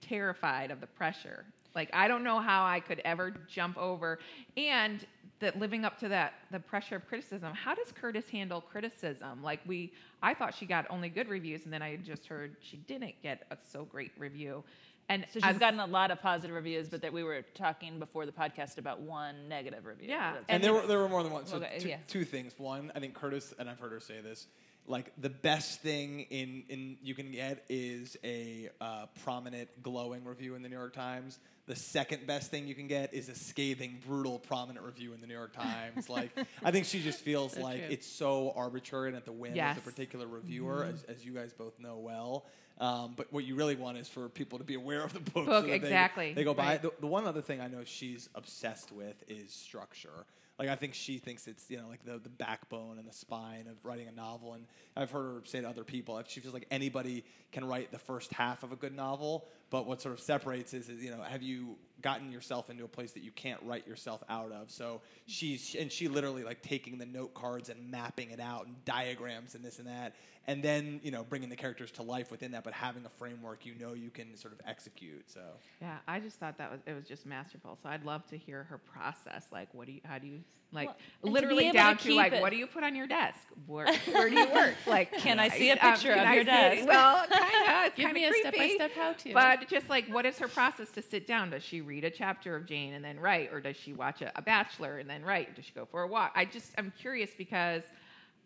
terrified of the pressure. Like I don't know how I could ever jump over and that living up to that the pressure of criticism. How does Curtis handle criticism? Like we I thought she got only good reviews and then I just heard she didn't get a so great review. And so she's gotten a lot of positive reviews, but that we were talking before the podcast about one negative review. Yeah, and, and there were there were more than one. So okay, two, yeah. two things. One, I think Curtis and I've heard her say this. Like the best thing in in you can get is a uh, prominent, glowing review in the New York Times. The second best thing you can get is a scathing, brutal, prominent review in the New York Times. like I think she just feels so like true. it's so arbitrary and at the whim yes. of the particular reviewer, mm-hmm. as, as you guys both know well. Um, but what you really want is for people to be aware of the book. Book so exactly. They, they go by. Right. The, the, one other thing I know she's obsessed with is structure. Like I think she thinks it's you know like the the backbone and the spine of writing a novel. And I've heard her say to other people, she feels like anybody can write the first half of a good novel, but what sort of separates is, is you know have you gotten yourself into a place that you can't write yourself out of. So she's and she literally like taking the note cards and mapping it out and diagrams and this and that, and then you know bringing the characters to life within that, but having a framework you know you can sort of execute. So yeah, I just thought that was it was just masterful. So I'd love to hear her process. Like, what do you? How do you? Like well, literally down to, to like, it. what do you put on your desk? Where, where do you work? Like, can I see a um, picture um, of I your desk? Well, kind of. Give me a step by step how to. But just like, what is her process to sit down? Does she read a chapter of Jane and then write, or does she watch a, a Bachelor and then write? Does she go for a walk? I just I'm curious because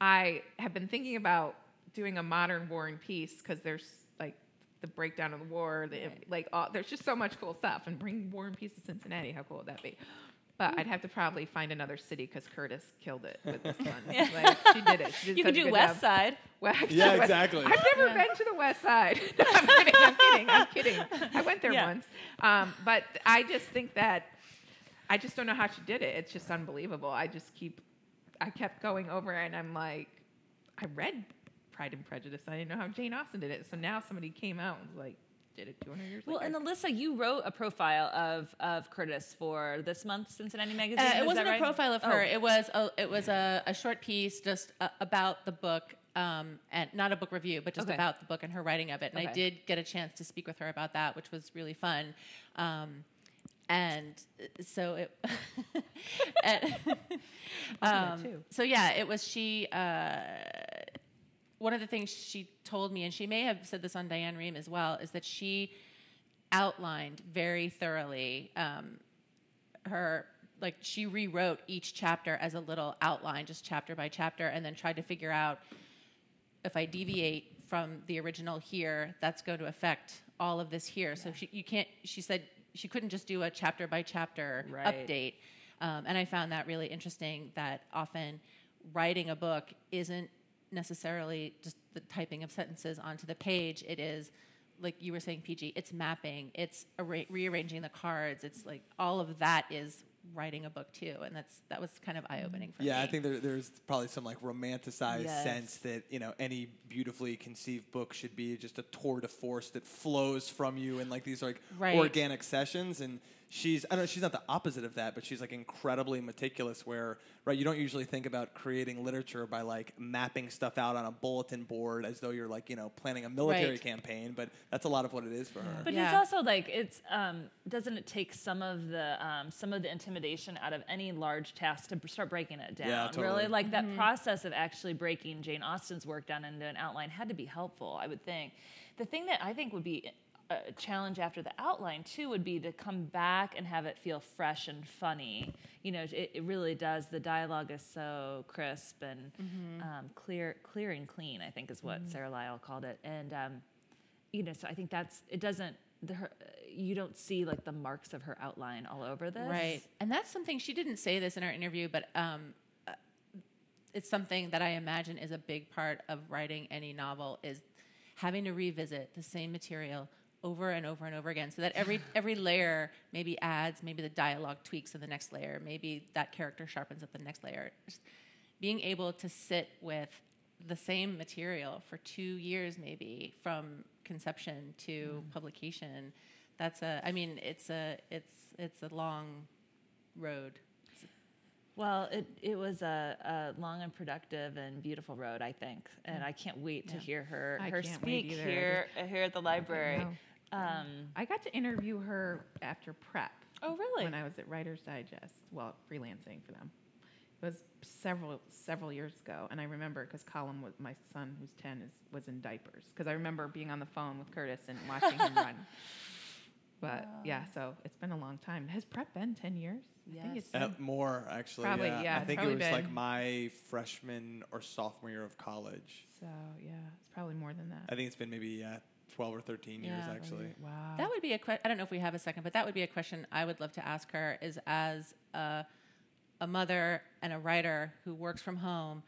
I have been thinking about doing a modern War and Peace because there's like the breakdown of the war, the right. like all, there's just so much cool stuff. And bring War and Peace to Cincinnati, how cool would that be? But I'd have to probably find another city because Curtis killed it with this one. yeah. like, she did it. She did you could do West job. Side. West, yeah, exactly. I've never yeah. been to the West Side. No, I'm kidding. I'm kidding. I'm kidding. I went there yeah. once. Um, but I just think that I just don't know how she did it. It's just unbelievable. I just keep, I kept going over and I'm like, I read Pride and Prejudice. I didn't know how Jane Austen did it. So now somebody came out and was like, did it 200 years ago? well, later. and Alyssa, you wrote a profile of, of Curtis for this month's Cincinnati Magazine. Uh, it wasn't a right? profile of her. Oh. It was a, it was a, a short piece just uh, about the book, um, and not a book review, but just okay. about the book and her writing of it. And okay. I did get a chance to speak with her about that, which was really fun. Um, and so it, and, um, so yeah, it was she. Uh, one of the things she told me, and she may have said this on Diane Rehm as well, is that she outlined very thoroughly um, her like she rewrote each chapter as a little outline, just chapter by chapter, and then tried to figure out if I deviate from the original here, that's going to affect all of this here. Yeah. So she, you can't. She said she couldn't just do a chapter by chapter right. update, um, and I found that really interesting. That often writing a book isn't necessarily just the typing of sentences onto the page. It is like you were saying, PG. It's mapping. It's arra- rearranging the cards. It's like all of that is writing a book too, and that's that was kind of eye opening for yeah, me. Yeah, I think there, there's probably some like romanticized yes. sense that you know any beautifully conceived book should be just a tour de force that flows from you in like these like right. organic sessions and she's I don't know she's not the opposite of that, but she's like incredibly meticulous. Where right, you don't usually think about creating literature by like mapping stuff out on a bulletin board as though you're like you know planning a military right. campaign, but that's a lot of what it is for her. But yeah. it's also like it's um, doesn't it take some of the um, some of the intimidation out of any large task to start breaking it down? Yeah, totally. Really, like mm-hmm. that process of actually breaking Jane Austen's work down into an outline had to be helpful. I would think. The thing that I think would be a challenge after the outline too would be to come back and have it feel fresh and funny. You know, it, it really does. The dialogue is so crisp and mm-hmm. um, clear, clear and clean. I think is what mm-hmm. Sarah Lyall called it. And um, you know, so I think that's it. Doesn't the, her, you don't see like the marks of her outline all over this, right? And that's something she didn't say this in our interview, but um, uh, it's something that I imagine is a big part of writing any novel is having to revisit the same material over and over and over again so that every every layer maybe adds maybe the dialogue tweaks in the next layer maybe that character sharpens up the next layer Just being able to sit with the same material for two years maybe from conception to mm. publication that's a i mean it's a it's it's a long road well, it, it was a, a, long and productive and beautiful road, I think, and I can't wait yeah. to hear her I her speak here here at the library. Um, I got to interview her after prep. Oh, really? When I was at Writer's Digest, well, freelancing for them. It was several several years ago, and I remember because Colin was my son, who's ten, is was in diapers. Because I remember being on the phone with Curtis and watching him run. But yeah, so it's been a long time. Has prep been 10 years? Yes. I think it's Uh, been, more actually. Probably, yeah. yeah, I think it probably was like my freshman or sophomore year of college. so yeah, it's probably more than that. I think it's been maybe yeah, 12 or 13 years Yeah. actually. Wow. That would be a question. I don't know if we have a second, but that would be a question I would love to ask her. Is as a, a mother and a writer who works from home,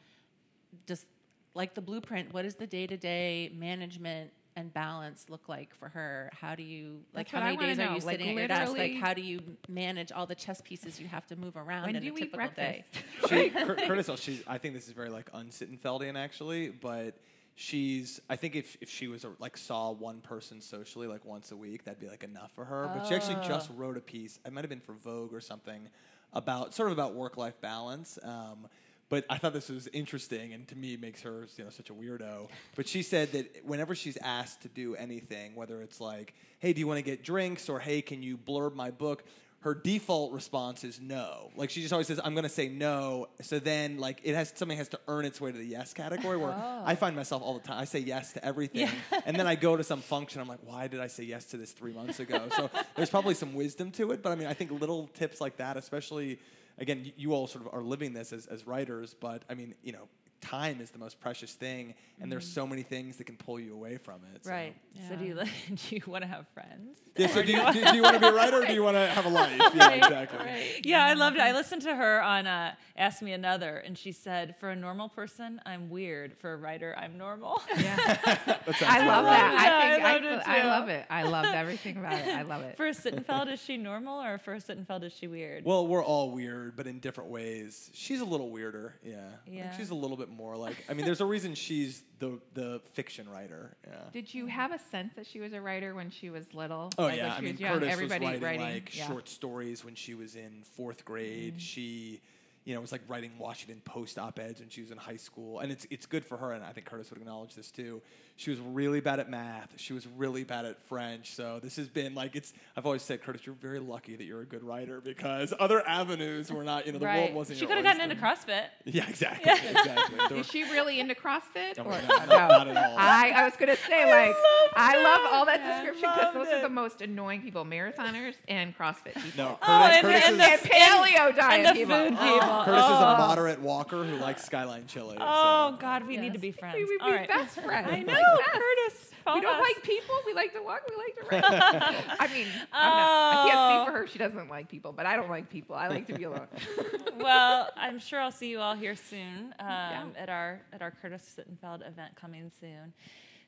just like the blueprint, what does the day to day management and balance look like for her? How do you like? That's how many days wanna are you know. Like, sitting at your desk? Like, how do you manage all the chess pieces you have to move around when in do a you eat typical day? she, Cur- Curtis, she, I think this is very like unsittenfeldian actually, but she's. I think if if she was a, like saw one person socially like once a week, that'd be like enough for her. But she actually just wrote a piece. It might have been for Vogue or something about sort of about work life balance. Um, but I thought this was interesting, and to me, makes her you know such a weirdo. But she said that whenever she's asked to do anything, whether it's like, "Hey, do you want to get drinks?" or "Hey, can you blurb my book?" Her default response is no. Like she just always says, "I'm going to say no." So then, like it has something has to earn its way to the yes category. Where oh. I find myself all the time, I say yes to everything, and then I go to some function. I'm like, "Why did I say yes to this three months ago?" So there's probably some wisdom to it. But I mean, I think little tips like that, especially again, you all sort of are living this as, as writers. But I mean, you know. Time is the most precious thing, and there's so many things that can pull you away from it. so. Right. So do you do you want to have friends? Yeah. So do you, do, do you want to be a writer, or do you want to have a life? Yeah, exactly. Yeah, I loved it. I listened to her on uh, Ask Me Another, and she said, "For a normal person, I'm weird. For a writer, I'm normal." yeah. That I love right. that. Yeah, I I think I, loved it I love it. I loved everything about it. I love it. for a Sittenfeld, is she normal, or for a Sittenfeld, is she weird? Well, we're all weird, but in different ways. She's a little weirder, yeah. Like, Yeah. she's a little bit more like. I mean, there's a reason she's the the fiction writer. Yeah. Did you have a sense that she was a writer when she was little? Oh Like, yeah, I mean, young, Curtis everybody was writing, like yeah. short stories when she was in fourth grade. Mm-hmm. She, you know, was like writing Washington Post op-eds when she was in high school, and it's it's good for her. And I think Curtis would acknowledge this too. She was really bad at math. She was really bad at French. So this has been like it's. I've always said, Curtis, you're very lucky that you're a good writer because other avenues were not. You know, the right. world wasn't. she could have gotten into CrossFit. Yeah, exactly. exactly. There were- Is she really into CrossFit? No, or, no, not at all. I, I was gonna say like I love all that I description because loved those are the most annoying people: marathoners and CrossFit people. no, oh, Curtis, Oh, and, Curtis and is, the paleo diet and the people. food Oh. people. Curtis is oh. a moderate walker who likes Skyline Chili. Oh so. God, we need to be friends. We would All be right. best friends. I know, Like best. Curtis. We don't us. like people. We like to walk. We like to run. I mean, I'm not, I can't Oh. speak for her. She doesn't like people, but I don't like people. I like to be alone. well, I'm sure I'll see you all here soon um, at our at our Curtis Sittenfeld event coming soon.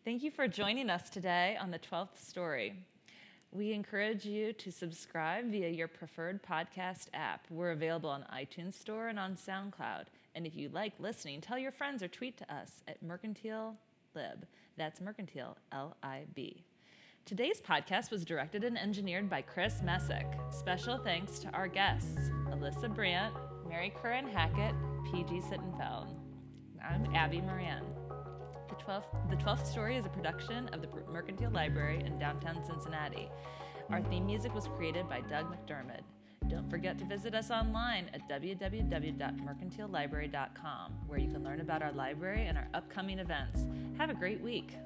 Thank you for joining us today on the 12th story. We encourage you to subscribe via your preferred podcast app. We're available on iTunes Store and on SoundCloud. And if you like listening, tell your friends or tweet to us at Mercantile Lib. That's Mercantile L I B. Today's podcast was directed and engineered by Chris Messick. Special thanks to our guests, Alyssa Brandt, Mary Curran Hackett, PG Sittenfeld. I'm Abby Moran. The 12th, the 12th Story is a production of the Mercantile Library in downtown Cincinnati. Our theme music was created by Doug McDermott. Don't forget to visit us online at www.mercantilelibrary.com, where you can learn about our library and our upcoming events. Have a great week.